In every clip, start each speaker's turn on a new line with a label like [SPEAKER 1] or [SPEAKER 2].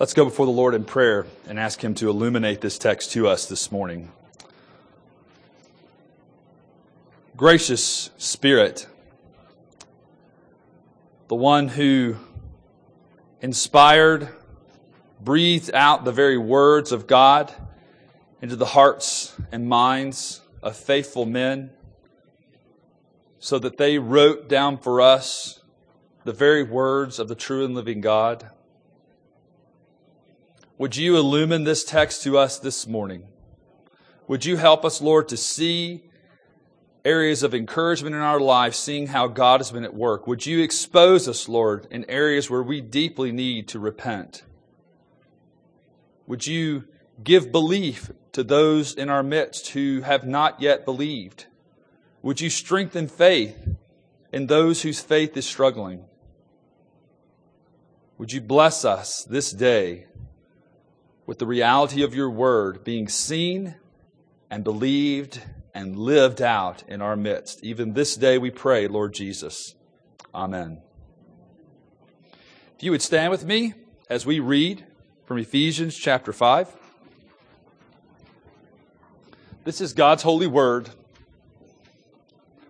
[SPEAKER 1] Let's go before the Lord in prayer and ask Him to illuminate this text to us this morning. Gracious Spirit, the one who inspired, breathed out the very words of God into the hearts and minds of faithful men so that they wrote down for us the very words of the true and living God. Would you illumine this text to us this morning? Would you help us, Lord, to see areas of encouragement in our lives, seeing how God has been at work? Would you expose us, Lord, in areas where we deeply need to repent? Would you give belief to those in our midst who have not yet believed? Would you strengthen faith in those whose faith is struggling? Would you bless us this day with the reality of your word being seen and believed and lived out in our midst? Even this day we pray, Lord Jesus. Amen. If you would stand with me as we read from Ephesians chapter 5. This is God's holy word.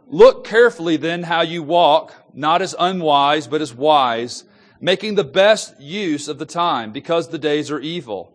[SPEAKER 1] Look carefully then how you walk, not as unwise, but as wise, making the best use of the time, because the days are evil.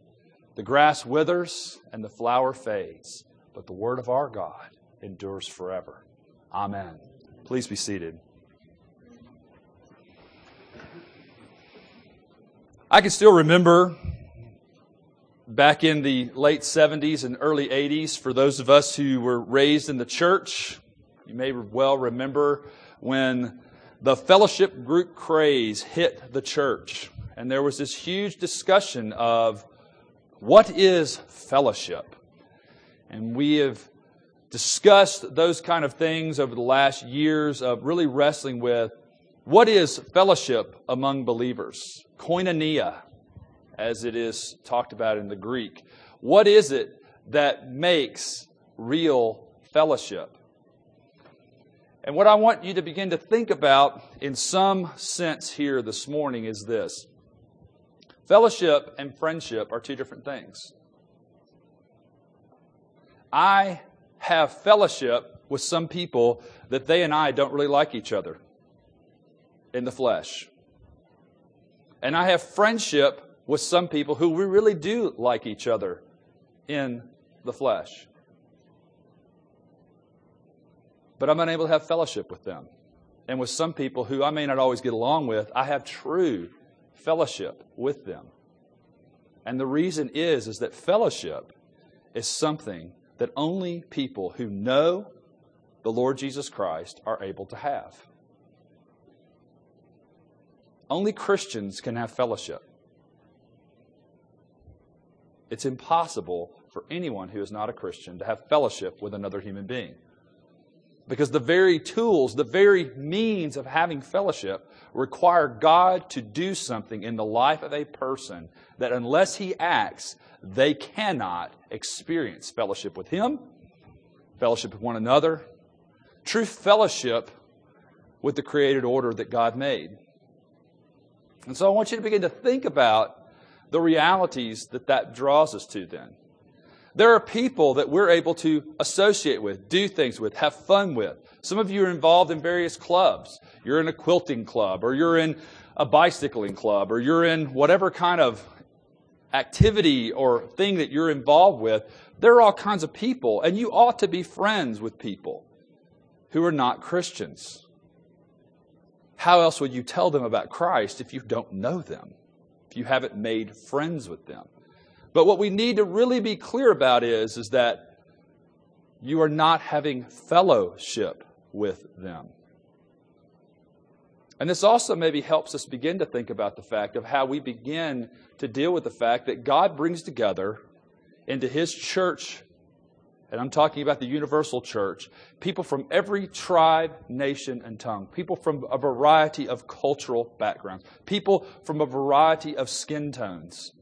[SPEAKER 1] The grass withers and the flower fades, but the word of our God endures forever. Amen. Please be seated. I can still remember back in the late 70s and early 80s, for those of us who were raised in the church, you may well remember when the fellowship group craze hit the church. And there was this huge discussion of what is fellowship? And we have discussed those kind of things over the last years of really wrestling with what is fellowship among believers? Koinonia as it is talked about in the Greek. What is it that makes real fellowship? And what I want you to begin to think about in some sense here this morning is this fellowship and friendship are two different things. I have fellowship with some people that they and I don't really like each other in the flesh. And I have friendship with some people who we really do like each other in the flesh. But I'm unable to have fellowship with them. And with some people who I may not always get along with, I have true fellowship with them. And the reason is is that fellowship is something that only people who know the Lord Jesus Christ are able to have. Only Christians can have fellowship. It's impossible for anyone who is not a Christian to have fellowship with another human being. Because the very tools, the very means of having fellowship require God to do something in the life of a person that unless he acts, they cannot experience fellowship with him, fellowship with one another, true fellowship with the created order that God made. And so I want you to begin to think about the realities that that draws us to then. There are people that we're able to associate with, do things with, have fun with. Some of you are involved in various clubs. You're in a quilting club, or you're in a bicycling club, or you're in whatever kind of activity or thing that you're involved with. There are all kinds of people, and you ought to be friends with people who are not Christians. How else would you tell them about Christ if you don't know them? if you haven't made friends with them. But what we need to really be clear about is, is that you are not having fellowship with them. And this also maybe helps us begin to think about the fact of how we begin to deal with the fact that God brings together into His church, and I'm talking about the universal church, people from every tribe, nation, and tongue, people from a variety of cultural backgrounds, people from a variety of skin tones,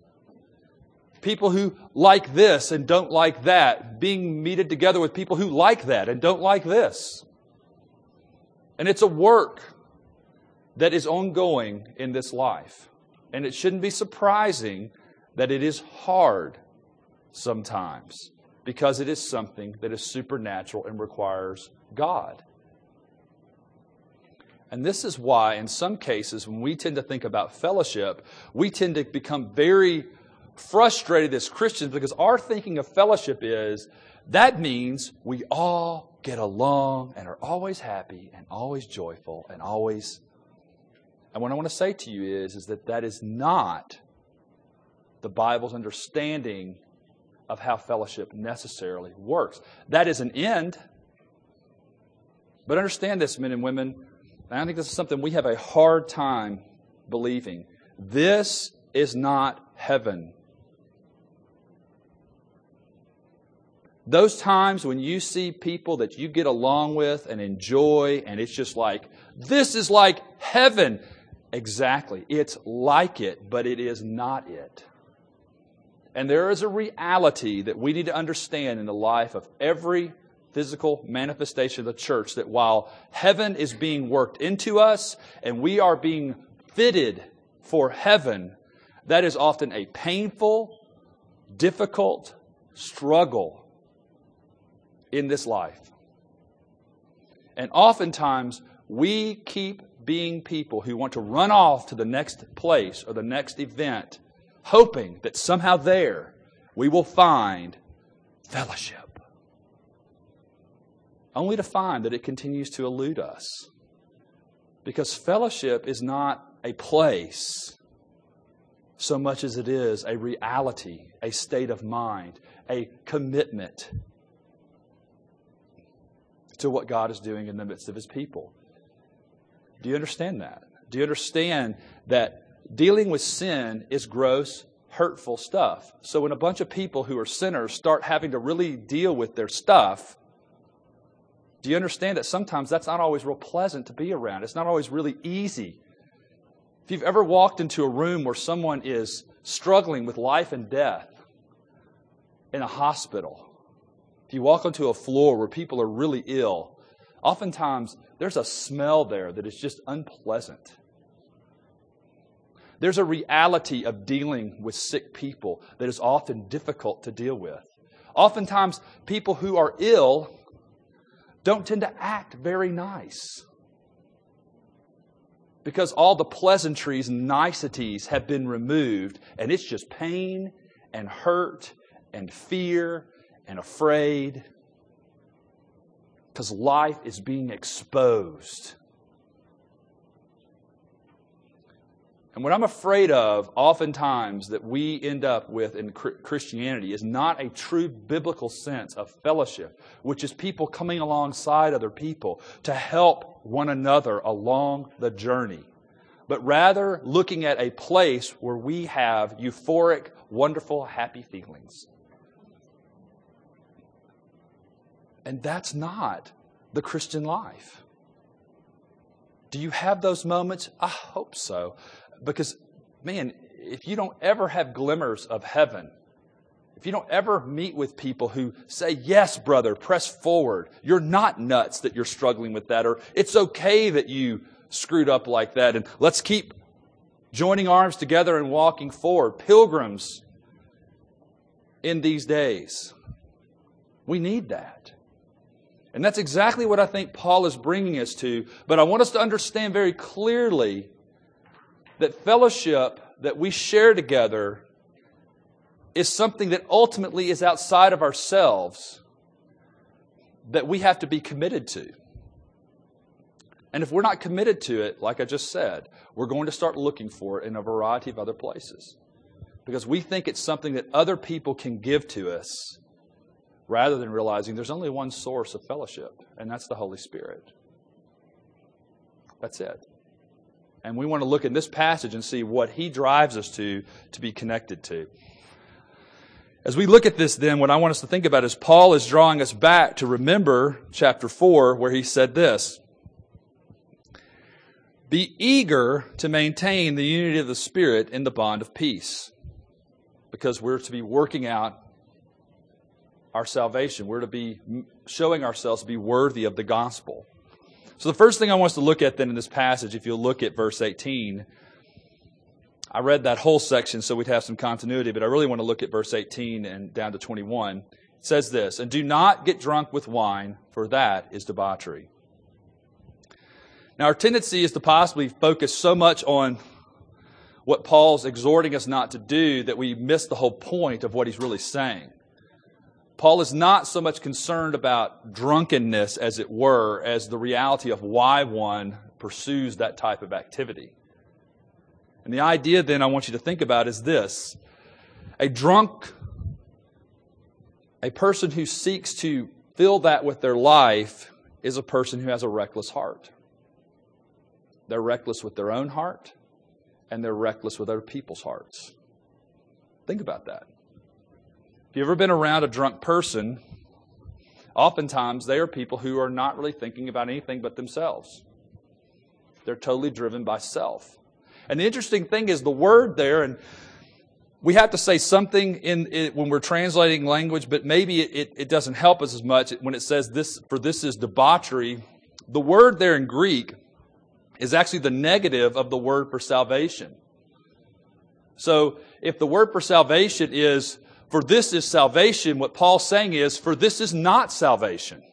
[SPEAKER 1] people who like this and don't like that, being meted together with people who like that and don't like this. And it's a work that is ongoing in this life. And it shouldn't be surprising that it is hard sometimes because it is something that is supernatural and requires God. And this is why, in some cases, when we tend to think about fellowship, we tend to become very frustrated as Christians because our thinking of fellowship is that means we all get along and are always happy and always joyful and always and what I want to say to you is, is that that is not the Bible's understanding of how fellowship necessarily works. That is an end. But understand this, men and women, and I think this is something we have a hard time believing. This is not heaven. Those times when you see people that you get along with and enjoy, and it's just like, this is like heaven. Exactly. It's like it, but it is not it. And there is a reality that we need to understand in the life of every physical manifestation of the church that while heaven is being worked into us and we are being fitted for heaven, that is often a painful, difficult struggle in this life. And oftentimes, we keep being people who want to run off to the next place or the next event, hoping that somehow there we will find fellowship. Only to find that it continues to elude us. Because fellowship is not a place so much as it is a reality, a state of mind, a commitment to what God is doing in the midst of His people. Do you understand that? Do you understand that dealing with sin is gross, hurtful stuff? So when a bunch of people who are sinners start having to really deal with their stuff, do you understand that sometimes that's not always real pleasant to be around? It's not always really easy. If you've ever walked into a room where someone is struggling with life and death in a hospital, if you walk onto a floor where people are really ill, oftentimes there's a smell there that is just unpleasant. There's a reality of dealing with sick people that is often difficult to deal with. Oftentimes, people who are ill don't tend to act very nice because all the pleasantries and niceties have been removed, and it's just pain and hurt and fear and afraid because life is being exposed. And what I'm afraid of, oftentimes, that we end up with in Christianity is not a true biblical sense of fellowship, which is people coming alongside other people to help one another along the journey, but rather looking at a place where we have euphoric, wonderful, happy feelings. And that's not the Christian life. Do you have those moments? I hope so. Because, man, if you don't ever have glimmers of heaven, if you don't ever meet with people who say, Yes, brother, press forward, you're not nuts that you're struggling with that, or it's okay that you screwed up like that, and let's keep joining arms together and walking forward. Pilgrims in these days. We need that. And that's exactly what I think Paul is bringing us to. But I want us to understand very clearly that fellowship that we share together is something that ultimately is outside of ourselves that we have to be committed to. And if we're not committed to it, like I just said, we're going to start looking for it in a variety of other places. Because we think it's something that other people can give to us rather than realizing there's only one source of fellowship, and that's the Holy Spirit. That's it. And we want to look in this passage and see what he drives us to to be connected to. As we look at this, then, what I want us to think about is Paul is drawing us back to remember chapter 4, where he said this Be eager to maintain the unity of the Spirit in the bond of peace, because we're to be working out our salvation. We're to be showing ourselves to be worthy of the gospel. So, the first thing I want us to look at then in this passage, if you'll look at verse 18, I read that whole section so we'd have some continuity, but I really want to look at verse 18 and down to 21. It says this, and do not get drunk with wine, for that is debauchery. Now, our tendency is to possibly focus so much on what Paul's exhorting us not to do that we miss the whole point of what he's really saying. Paul is not so much concerned about drunkenness, as it were, as the reality of why one pursues that type of activity. And the idea then I want you to think about is this a drunk, a person who seeks to fill that with their life, is a person who has a reckless heart. They're reckless with their own heart, and they're reckless with other people's hearts. Think about that. You've ever been around a drunk person, oftentimes they are people who are not really thinking about anything but themselves. They're totally driven by self. And the interesting thing is the word there, and we have to say something in it when we're translating language, but maybe it, it doesn't help us as much when it says this, for this is debauchery. The word there in Greek is actually the negative of the word for salvation. So if the word for salvation is, for this is salvation, what Paul's saying is, for this is not salvation.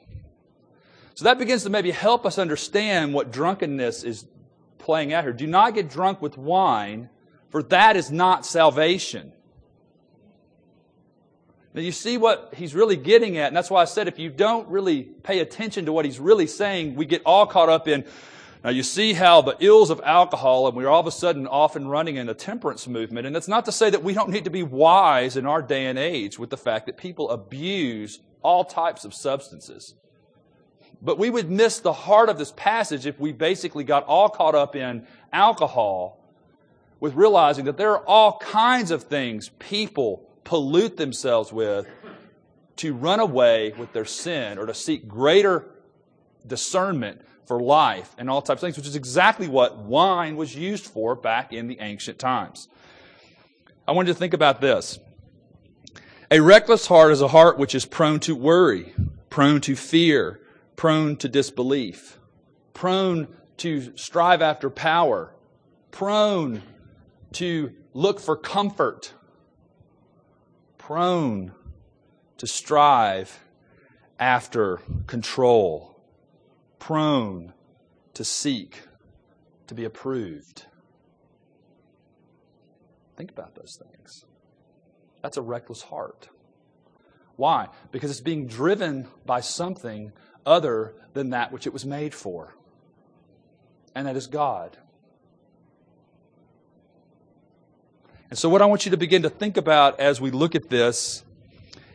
[SPEAKER 1] So that begins to maybe help us understand what drunkenness is playing out here. Do not get drunk with wine, for that is not salvation. Now, you see what he's really getting at, and that's why I said if you don't really pay attention to what he's really saying, we get all caught up in. Now, you see how the ills of alcohol, and we're all of a sudden off and running in a temperance movement. And it's not to say that we don't need to be wise in our day and age with the fact that people abuse all types of substances. But we would miss the heart of this passage if we basically got all caught up in alcohol with realizing that there are all kinds of things people pollute themselves with to run away with their sin or to seek greater discernment for life and all types of things, which is exactly what wine was used for back in the ancient times. I want you to think about this. A reckless heart is a heart which is prone to worry, prone to fear, prone to disbelief, prone to strive after power, prone to look for comfort, prone to strive after control, prone to seek to be approved. Think about those things. That's a reckless heart. Why? Because it's being driven by something other than that which it was made for, and that is God. And so, what I want you to begin to think about as we look at this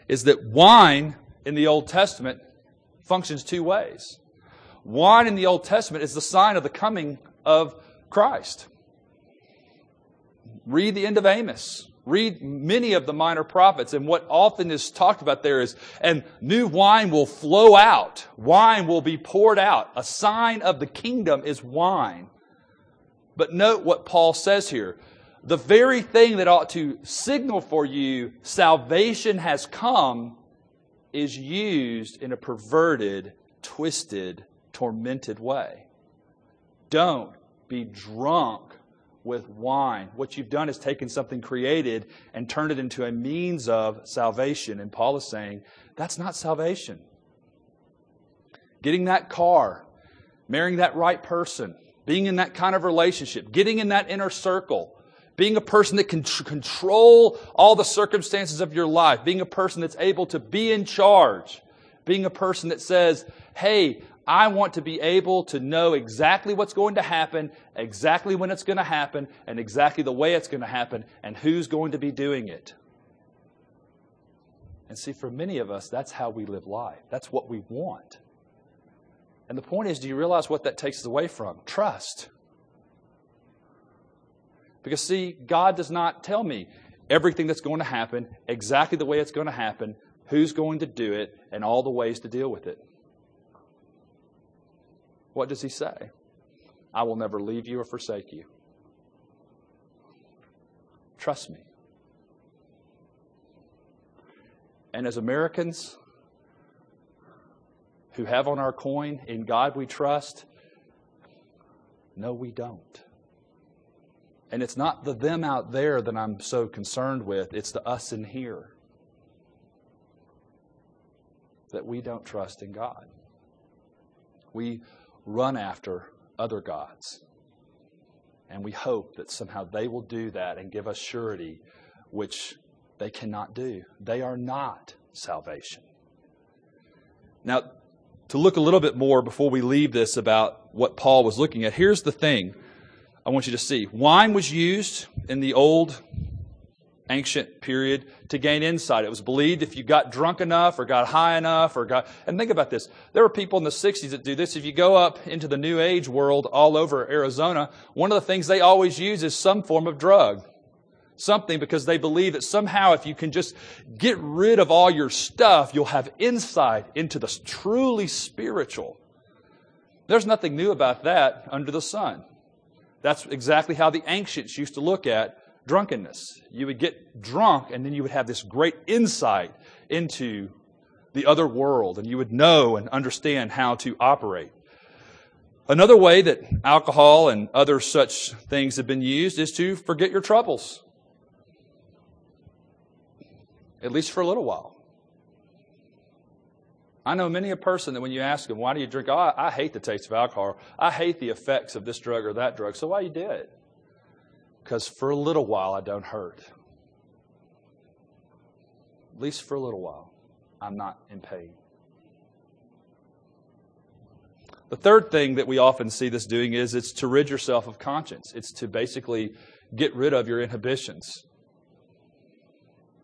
[SPEAKER 1] is that wine in the Old Testament functions two ways. Wine in the Old Testament is the sign of the coming of Christ. Read the end of Amos. Read many of the minor prophets, and what often is talked about there is, and new wine will flow out. Wine will be poured out. A sign of the kingdom is wine. But note what Paul says here. The very thing that ought to signal for you salvation has come is used in a perverted, twisted, tormented way. Don't be drunk with wine. What you've done is taken something created and turned it into a means of salvation. And Paul is saying that's not salvation. Getting that car, marrying that right person, being in that kind of relationship, getting in that inner circle, being a person that can tr- control all the circumstances of your life, being a person that's able to be in charge, being a person that says, hey, I want to be able to know exactly what's going to happen, exactly when it's going to happen, and exactly the way it's going to happen, and who's going to be doing it. And see, for many of us, that's how we live life. That's what we want. And the point is, do you realize what that takes us away from? Trust. Because, see, God does not tell me everything that's going to happen, exactly the way it's going to happen, who's going to do it, and all the ways to deal with it. What does He say? I will never leave you or forsake you. Trust me. And as Americans who have on our coin, in God we trust, no, we don't. And it's not the them out there that I'm so concerned with, it's the us in here that we don't trust in God. We run after other gods. And we hope that somehow they will do that and give us surety, which they cannot do. They are not salvation. Now, to look a little bit more before we leave this about what Paul was looking at, here's the thing I want you to see. Wine was used in the old ancient period to gain insight. It was believed if you got drunk enough or got high enough or got, and think about this. There were people in the 60s that do this. If you go up into the new age world all over Arizona, one of the things they always use is some form of drug. Something because they believe that somehow if you can just get rid of all your stuff, you'll have insight into the truly spiritual. There's nothing new about that under the sun. That's exactly how the ancients used to look at drunkenness. You would get drunk, and then you would have this great insight into the other world, and you would know and understand how to operate. Another way that alcohol and other such things have been used is to forget your troubles, at least for a little while. I know many a person that when you ask them, why do you drink? Oh, I, hate the taste of alcohol. I hate the effects of this drug or that drug. So why you do it? Because for a little while I don't hurt. At least for a little while, I'm not in pain. The third thing that we often see this doing is it's to rid yourself of conscience. It's to basically get rid of your inhibitions.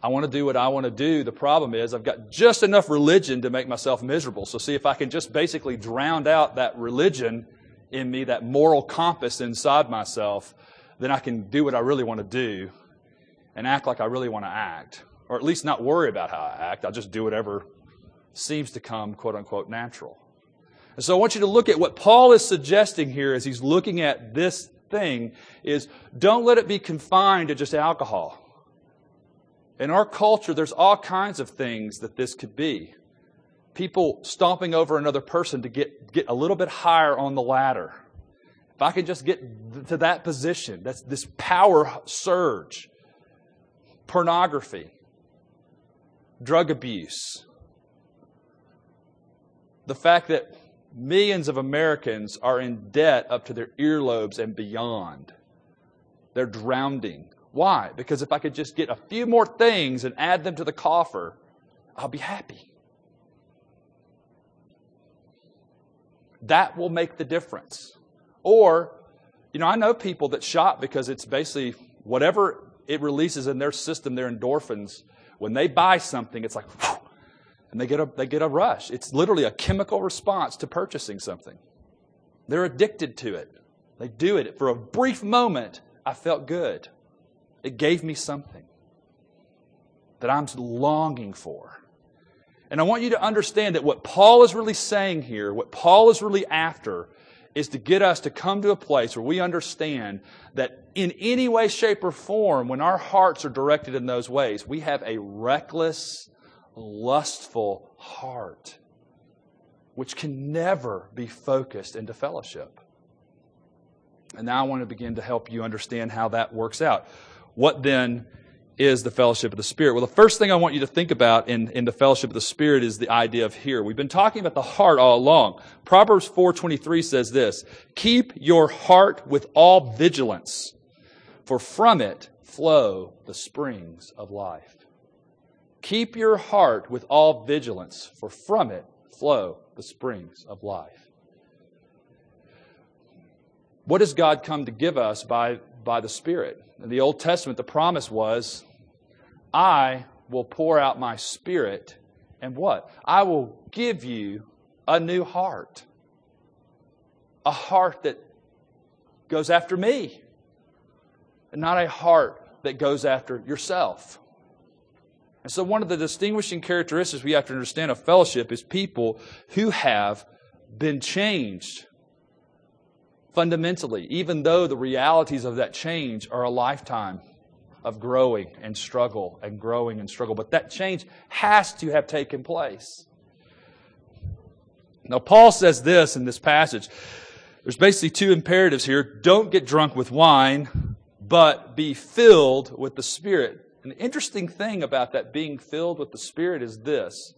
[SPEAKER 1] I want to do what I want to do. The problem is I've got just enough religion to make myself miserable. So see if I can just basically drown out that religion in me, that moral compass inside myself, then I can do what I really want to do and act like I really want to act. Or at least not worry about how I act. I'll just do whatever seems to come, quote unquote, natural. And so I want you to look at what Paul is suggesting here as he's looking at this thing is don't let it be confined to just alcohol. In our culture, there's all kinds of things that this could be. People stomping over another person to get, get a little bit higher on the ladder if I can just get to that position, that's this power surge, pornography, drug abuse, the fact that millions of Americans are in debt up to their earlobes and beyond. They're drowning. Why? Because if I could just get a few more things and add them to the coffer, I'll be happy. That will make the difference. Or, you know, I know people that shop because it's basically whatever it releases in their system, their endorphins. When they buy something, it's like, whew, and they get, a, they get a rush. It's literally a chemical response to purchasing something. They're addicted to it. They do it. For a brief moment, I felt good. It gave me something that I'm longing for. And I want you to understand that what Paul is really saying here, what Paul is really after, is to get us to come to a place where we understand that in any way, shape, or form, when our hearts are directed in those ways, we have a reckless, lustful heart, which can never be focused into fellowship. And now I want to begin to help you understand how that works out. What then is the fellowship of the Spirit? Well, the first thing I want you to think about in, in the fellowship of the Spirit is the idea of here. We've been talking about the heart all along. Proverbs 4.23 says this, Keep your heart with all vigilance, for from it flow the springs of life. Keep your heart with all vigilance, for from it flow the springs of life. What does God come to give us by, by the Spirit? In the Old Testament, the promise was I will pour out my spirit, and what? I will give you a new heart. A heart that goes after me. And not a heart that goes after yourself. And so, one of the distinguishing characteristics we have to understand of fellowship is people who have been changed fundamentally, even though the realities of that change are a lifetime of growing and struggle and growing and struggle. But that change has to have taken place. Now, Paul says this in this passage. There's basically two imperatives here. Don't get drunk with wine, but be filled with the Spirit. And the interesting thing about that being filled with the Spirit is this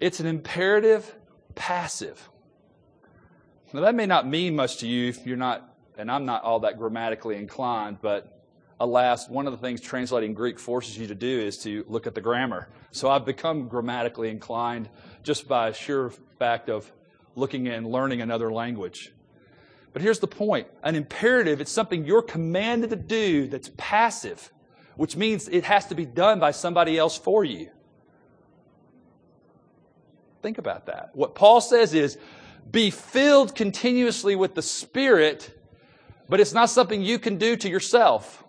[SPEAKER 1] it's an imperative passive. Now, that may not mean much to you if you're not, and I'm not all that grammatically inclined, but alas, one of the things translating Greek forces you to do is to look at the grammar. So I've become grammatically inclined just by sheer fact of looking and learning another language. But here's the point an imperative, it's something you're commanded to do that's passive, which means it has to be done by somebody else for you. Think about that. What Paul says is be filled continuously with the Spirit, but it's not something you can do to yourself.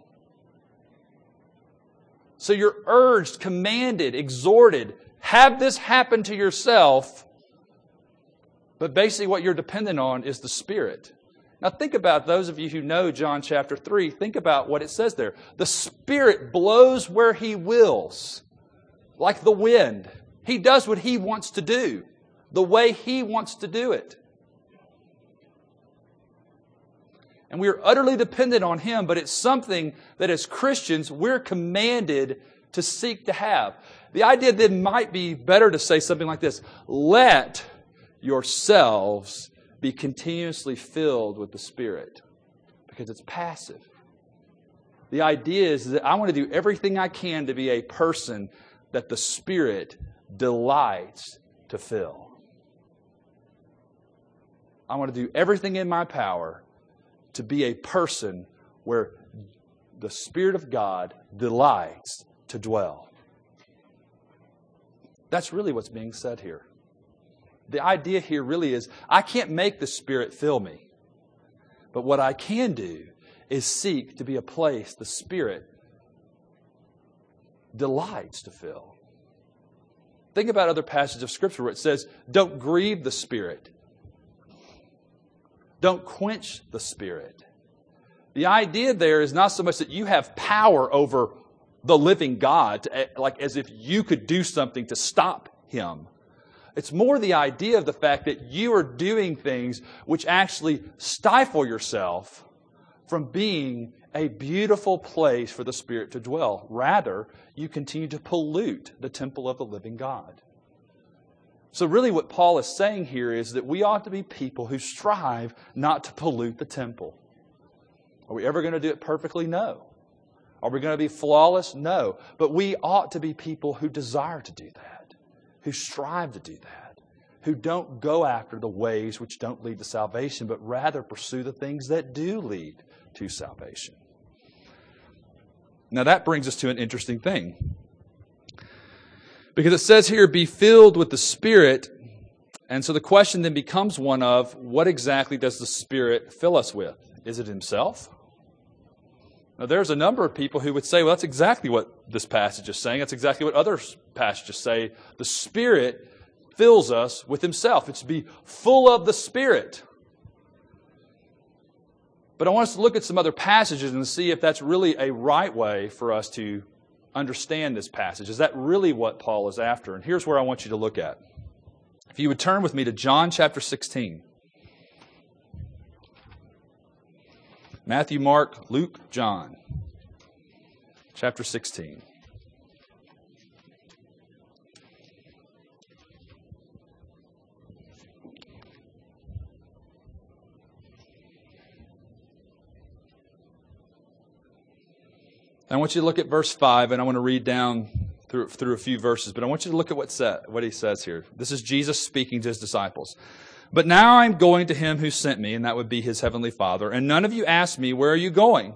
[SPEAKER 1] So you're urged, commanded, exhorted, have this happen to yourself. But basically, what you're dependent on is the Spirit. Now, think about those of you who know John chapter 3, think about what it says there. The Spirit blows where He wills, like the wind. He does what He wants to do, the way He wants to do it. And we are utterly dependent on Him, but it's something that as Christians we're commanded to seek to have. The idea then might be better to say something like this Let yourselves be continuously filled with the Spirit, because it's passive. The idea is that I want to do everything I can to be a person that the Spirit delights to fill. I want to do everything in my power to be a person where the Spirit of God delights to dwell. That's really what's being said here. The idea here really is I can't make the Spirit fill me, but what I can do is seek to be a place the Spirit delights to fill. Think about other passages of Scripture where it says, Don't grieve the Spirit. Don't quench the Spirit. The idea there is not so much that you have power over the living God, like as if you could do something to stop Him. It's more the idea of the fact that you are doing things which actually stifle yourself from being a beautiful place for the Spirit to dwell. Rather, you continue to pollute the temple of the living God. So, really, what Paul is saying here is that we ought to be people who strive not to pollute the temple. Are we ever going to do it perfectly? No. Are we going to be flawless? No. But we ought to be people who desire to do that, who strive to do that, who don't go after the ways which don't lead to salvation, but rather pursue the things that do lead to salvation. Now, that brings us to an interesting thing. Because it says here, be filled with the Spirit. And so the question then becomes one of what exactly does the Spirit fill us with? Is it Himself? Now, there's a number of people who would say, well, that's exactly what this passage is saying. That's exactly what other passages say. The Spirit fills us with Himself. It's to be full of the Spirit. But I want us to look at some other passages and see if that's really a right way for us to understand this passage. Is that really what Paul is after? And here's where I want you to look at. If you would turn with me to John chapter 16. Matthew, Mark, Luke, John, chapter 16. I want you to look at verse 5, and I want to read down through, through a few verses, but I want you to look at what, set, what he says here. This is Jesus speaking to his disciples. But now I'm going to him who sent me, and that would be his heavenly Father, and none of you ask me, Where are you going?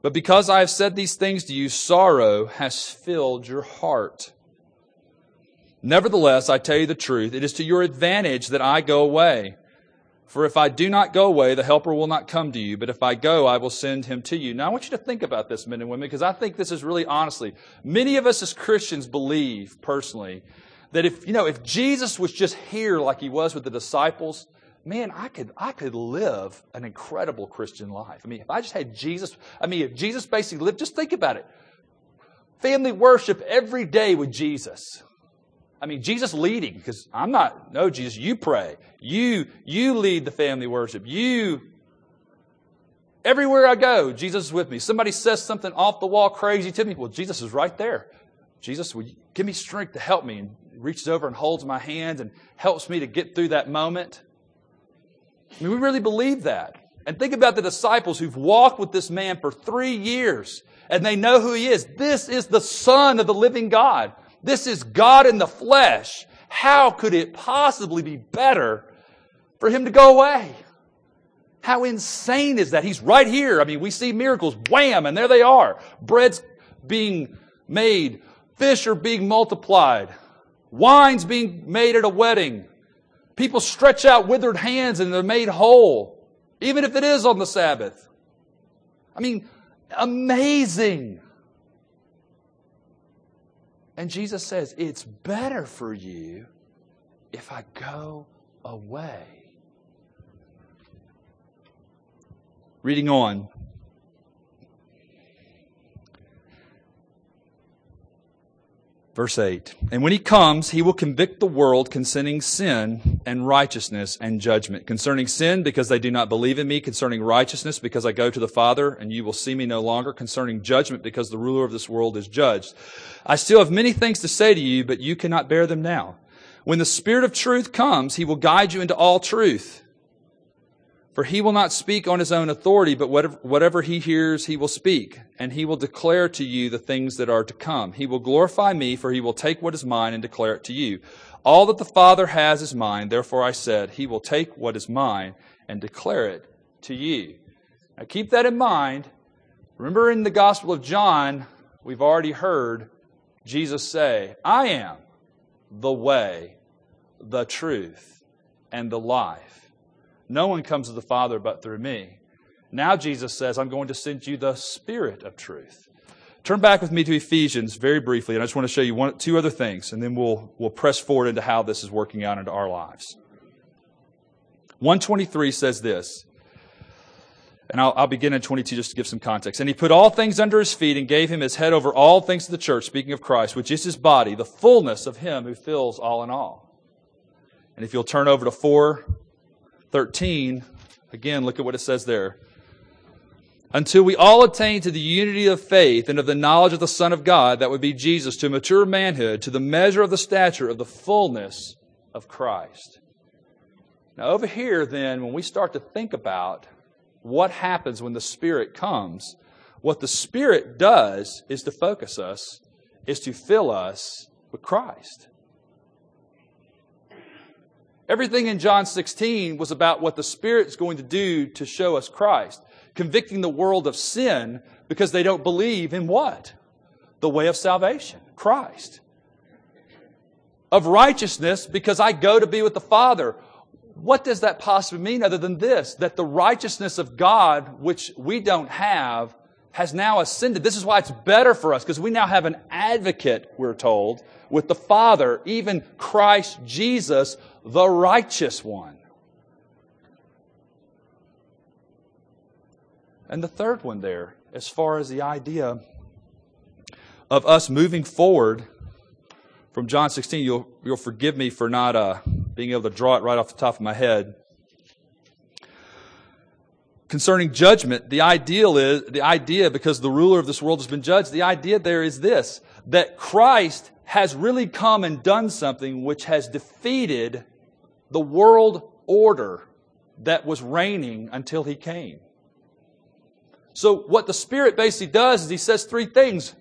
[SPEAKER 1] But because I have said these things to you, sorrow has filled your heart. Nevertheless, I tell you the truth, it is to your advantage that I go away. For if I do not go away, the Helper will not come to you, but if I go, I will send him to you. Now, I want you to think about this, men and women, because I think this is really honestly. Many of us as Christians believe, personally, that if, you know, if Jesus was just here like he was with the disciples, man, I could, I could live an incredible Christian life. I mean, if I just had Jesus, I mean, if Jesus basically lived, just think about it. Family worship every day with Jesus. I mean, Jesus leading, because I'm not, no, Jesus, you pray. You, you lead the family worship. You, everywhere I go, Jesus is with me. Somebody says something off the wall crazy to me. Well, Jesus is right there. Jesus, you give me strength to help me? And reaches over and holds my hands and helps me to get through that moment. I mean, we really believe that. And think about the disciples who've walked with this man for three years and they know who he is. This is the Son of the living God. This is God in the flesh. How could it possibly be better for him to go away? How insane is that? He's right here. I mean, we see miracles, wham, and there they are. Bread's being made, fish are being multiplied, wine's being made at a wedding. People stretch out withered hands and they're made whole, even if it is on the Sabbath. I mean, amazing. And Jesus says, It's better for you if I go away. Reading on. Verse 8 And when he comes, he will convict the world concerning sin and righteousness and judgment. Concerning sin, because they do not believe in me. Concerning righteousness, because I go to the Father and you will see me no longer. Concerning judgment, because the ruler of this world is judged. I still have many things to say to you, but you cannot bear them now. When the Spirit of truth comes, he will guide you into all truth. For he will not speak on his own authority, but whatever, whatever, he hears, he will speak, and he will declare to you the things that are to come. He will glorify me, for he will take what is mine and declare it to you. All that the Father has is mine, therefore I said, he will take what is mine and declare it to you. Now keep that in mind. Remember in the Gospel of John, we've already heard Jesus say, I am the way, the truth, and the life. No one comes to the Father but through me. Now Jesus says, I'm going to send you the Spirit of truth. Turn back with me to Ephesians very briefly, and I just want to show you one, two other things, and then we'll, we'll press forward into how this is working out into our lives. 123 says this, and I'll, I'll begin in 22 just to give some context. And he put all things under his feet and gave him his head over all things to the church, speaking of Christ, which is his body, the fullness of him who fills all in all. And if you'll turn over to 4, 13, again, look at what it says there. Until we all attain to the unity of faith and of the knowledge of the Son of God, that would be Jesus, to mature manhood, to the measure of the stature of the fullness of Christ. Now, over here, then, when we start to think about what happens when the Spirit comes, what the Spirit does is to focus us, is to fill us with Christ. Everything in John 16 was about what the Spirit is going to do to show us Christ, convicting the world of sin because they don't believe in what? The way of salvation, Christ. Of righteousness because I go to be with the Father. What does that possibly mean other than this? That the righteousness of God, which we don't have, has now ascended. This is why it's better for us because we now have an advocate, we're told, with the Father, even Christ Jesus, the righteous one. And the third one there, as far as the idea of us moving forward from John 16, you'll, you'll forgive me for not uh, being able to draw it right off the top of my head. Concerning judgment, the ideal is the idea because the ruler of this world has been judged. The idea there is this: that Christ has really come and done something which has defeated the world order that was reigning until he came. So what the Spirit basically does is he says three things.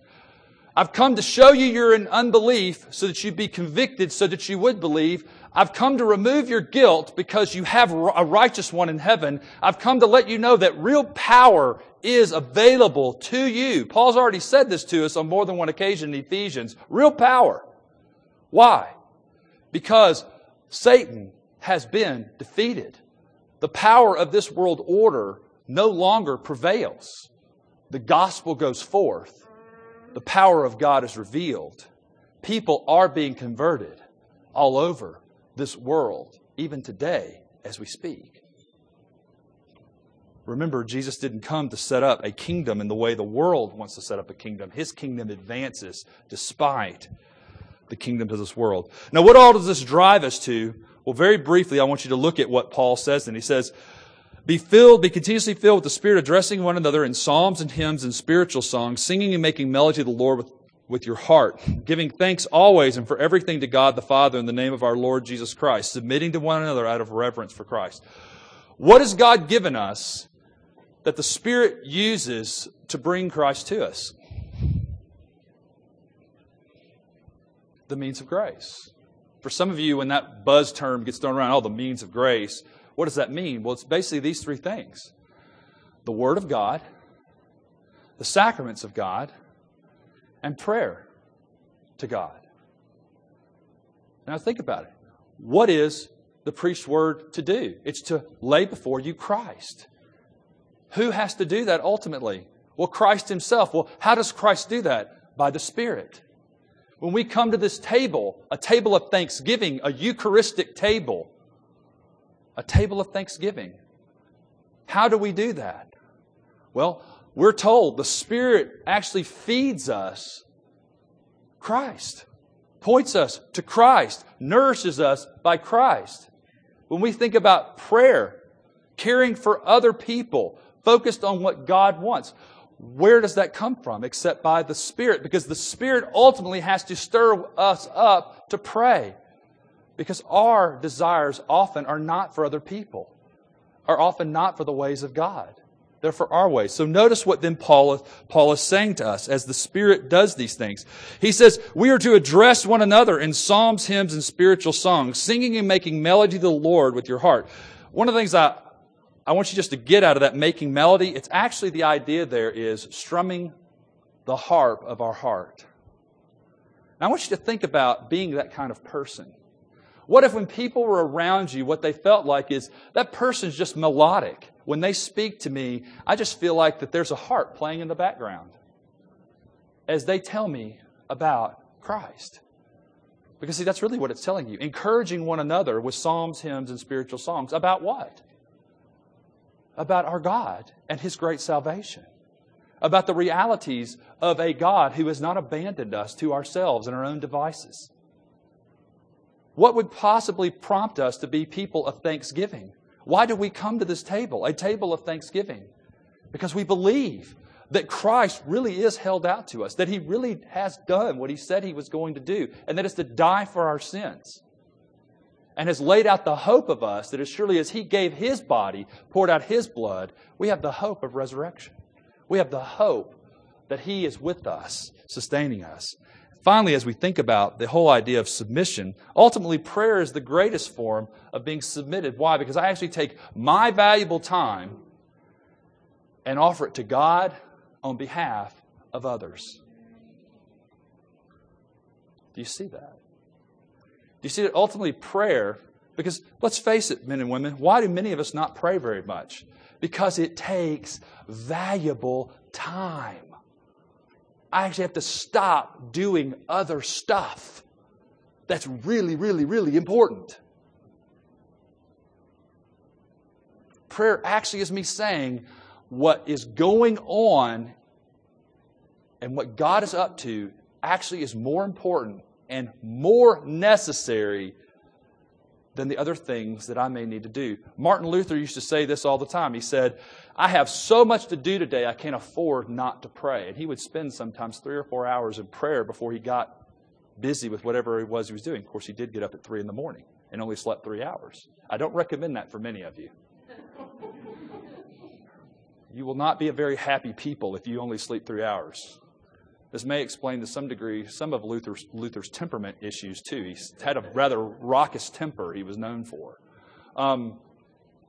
[SPEAKER 1] I've come to show you you're in unbelief so that you'd be convicted so that you would believe. I've come to remove your guilt because you have a righteous one in heaven. I've come to let you know that real power is available to you. Paul's already said this to us on more than one occasion in Ephesians. Real power. Why? Because Satan has been defeated. the power of this world order no longer prevails. The gospel goes forth. The power of God is revealed. People are being converted all over this world, even today as we speak. Remember, Jesus didn't come to set up a kingdom in the way the world wants to set up a kingdom. His kingdom advances despite the kingdoms of this world. Now, what all does this drive us to? Well, very briefly, I want you to look at what Paul says. And he says, be filled, be continuously filled with the Spirit, addressing one another in psalms and hymns and spiritual songs, singing and making melody to the Lord with, with your heart, giving thanks always and for everything to God the Father in the name of our Lord Jesus Christ, submitting to one another out of reverence for Christ. What has God given us that the Spirit uses to bring Christ to us? The means of grace. For some of you, when that buzz term gets thrown around, all the means of grace, what does that mean? Well, it's basically these three things the Word of God, the sacraments of God, and prayer to God. Now, think about it. What is the priest's word to do? It's to lay before you Christ. Who has to do that ultimately? Well, Christ Himself. Well, how does Christ do that? By the Spirit. When we come to this table, a table of thanksgiving, a Eucharistic table, a table of thanksgiving. How do we do that? Well, we're told the Spirit actually feeds us Christ, points us to Christ, nourishes us by Christ. When we think about prayer, caring for other people, focused on what God wants, where does that come from except by the Spirit? Because the Spirit ultimately has to stir us up to pray. Because our desires often are not for other people, are often not for the ways of God. They're for our ways. So notice what then Paul, Paul is saying to us as the Spirit does these things. He says, we are to address one another in psalms, hymns, and spiritual songs, singing and making melody to the Lord with your heart. One of the things I, I want you just to get out of that making melody, it's actually the idea there is strumming the harp of our heart. Now I want you to think about being that kind of person. What if when people were around you, what they felt like is that person's just melodic. When they speak to me, I just feel like that there's a harp playing in the background as they tell me about Christ. Because, see, that's really what it's telling you. Encouraging one another with psalms, hymns, and spiritual songs. About what? About our God and His great salvation. About the realities of a God who has not abandoned us to ourselves and our own devices. What would possibly prompt us to be people of thanksgiving? Why do we come to this table, a table of thanksgiving? Because we believe that Christ really is held out to us, that He really has done what He said He was going to do, and that is to die for our sins. And has laid out the hope of us that as surely as He gave His body, poured out His blood, we have the hope of resurrection. We have the hope that He is with us, sustaining us. Finally, as we think about the whole idea of submission, ultimately prayer is the greatest form of being submitted. Why? Because I actually take my valuable time and offer it to God on behalf of others. Do you see that? Do you see that ultimately prayer, because let's face it, men and women, why do many of us not pray very much? Because it takes valuable time. I actually have to stop doing other stuff that's really, really, really important. Prayer actually is me saying what is going on and what God is up to actually is more important and more necessary than the other things that I may need to do. Martin Luther used to say this all the time. He said, I have so much to do today, I can't afford not to pray. And he would spend sometimes three or four hours in prayer before he got busy with whatever it was he was doing. Of course, he did get up at three in the morning and only slept three hours. I don't recommend that for many of you. you will not be a very happy people if you only sleep three hours. This may explain to some degree some of Luther's, Luther's temperament issues, too. He had a rather raucous temper he was known for. Um,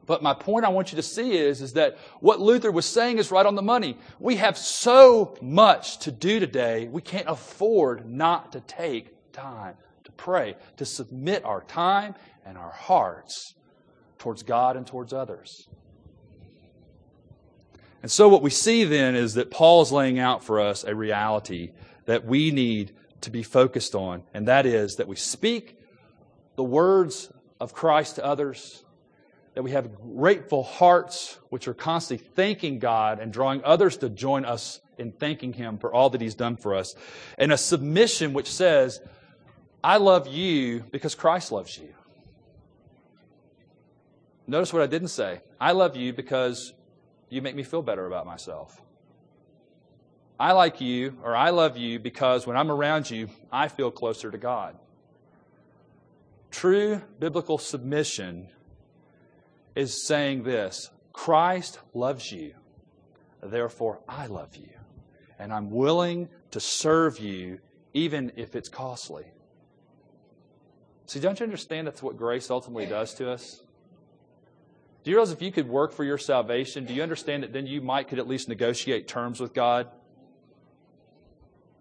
[SPEAKER 1] but my point I want you to see is, is that what Luther was saying is right on the money. We have so much to do today, we can't afford not to take time to pray, to submit our time and our hearts towards God and towards others. And so, what we see then is that Paul is laying out for us a reality that we need to be focused on, and that is that we speak the words of Christ to others, that we have grateful hearts which are constantly thanking God and drawing others to join us in thanking Him for all that He's done for us, and a submission which says, I love you because Christ loves you. Notice what I didn't say. I love you because you make me feel better about myself. I like you, or I love you because when I'm around you, I feel closer to God. True biblical submission is saying this Christ loves you, therefore I love you. And I'm willing to serve you even if it's costly. See, don't you understand that's what grace ultimately does to us? Do you realize if you could work for your salvation, do you understand that then you might could at least negotiate terms with God?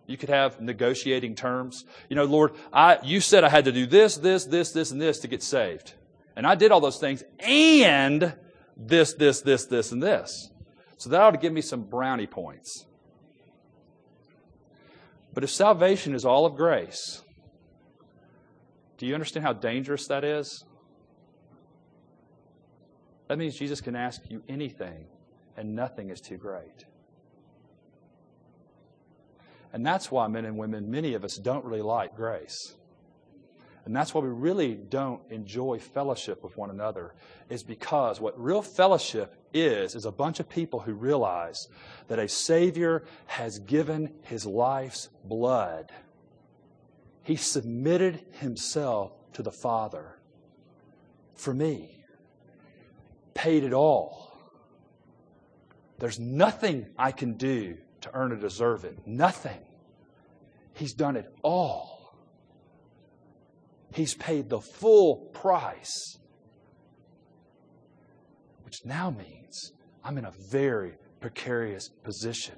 [SPEAKER 1] You could have negotiating terms. You know, Lord, I, you said I had to do this, this, this, this, and this to get saved. And I did all those things and this, this, this, this, and this. So that ought to give me some brownie points. But if salvation is all of grace, do you understand how dangerous that is? That means Jesus can ask you anything, and nothing is too great. And that's why men and women, many of us, don't really like grace. And that's why we really don't enjoy fellowship with one another, is because what real fellowship is, is a bunch of people who realize that a Savior has given his life's blood. He submitted himself to the Father for me paid it all. There's nothing I can do to earn or deserve it. Nothing. He's done it all. He's paid the full price. Which now means I'm in a very precarious position.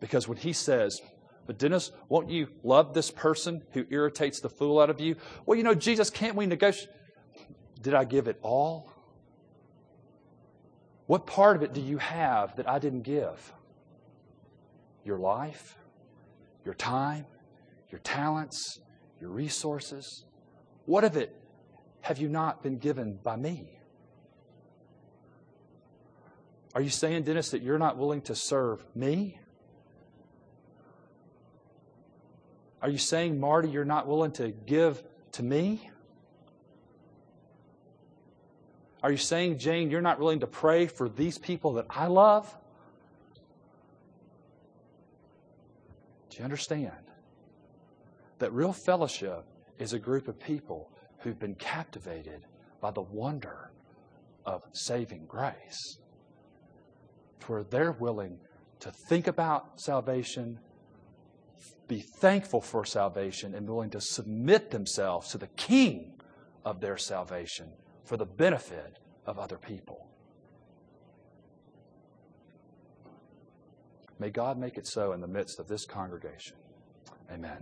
[SPEAKER 1] Because when he says, But Dennis, won't you love this person who irritates the fool out of you? Well, you know, Jesus, can't we negotiate? Did I give it all? What part of it do you have that I didn't give? Your life, your time, your talents, your resources. What of it have you not been given by me? Are you saying, Dennis, that you're not willing to serve me? Are you saying, Marty, you're not willing to give to me? Are you saying, Jane, you're not willing to pray for these people that I love? Do you understand? That real fellowship is a group of people who've been captivated by the wonder of saving grace, to where they're willing to think about salvation, be thankful for salvation, and willing to submit themselves to the King of their salvation for the benefit of other people. May God make it so in the midst of this congregation. Amen.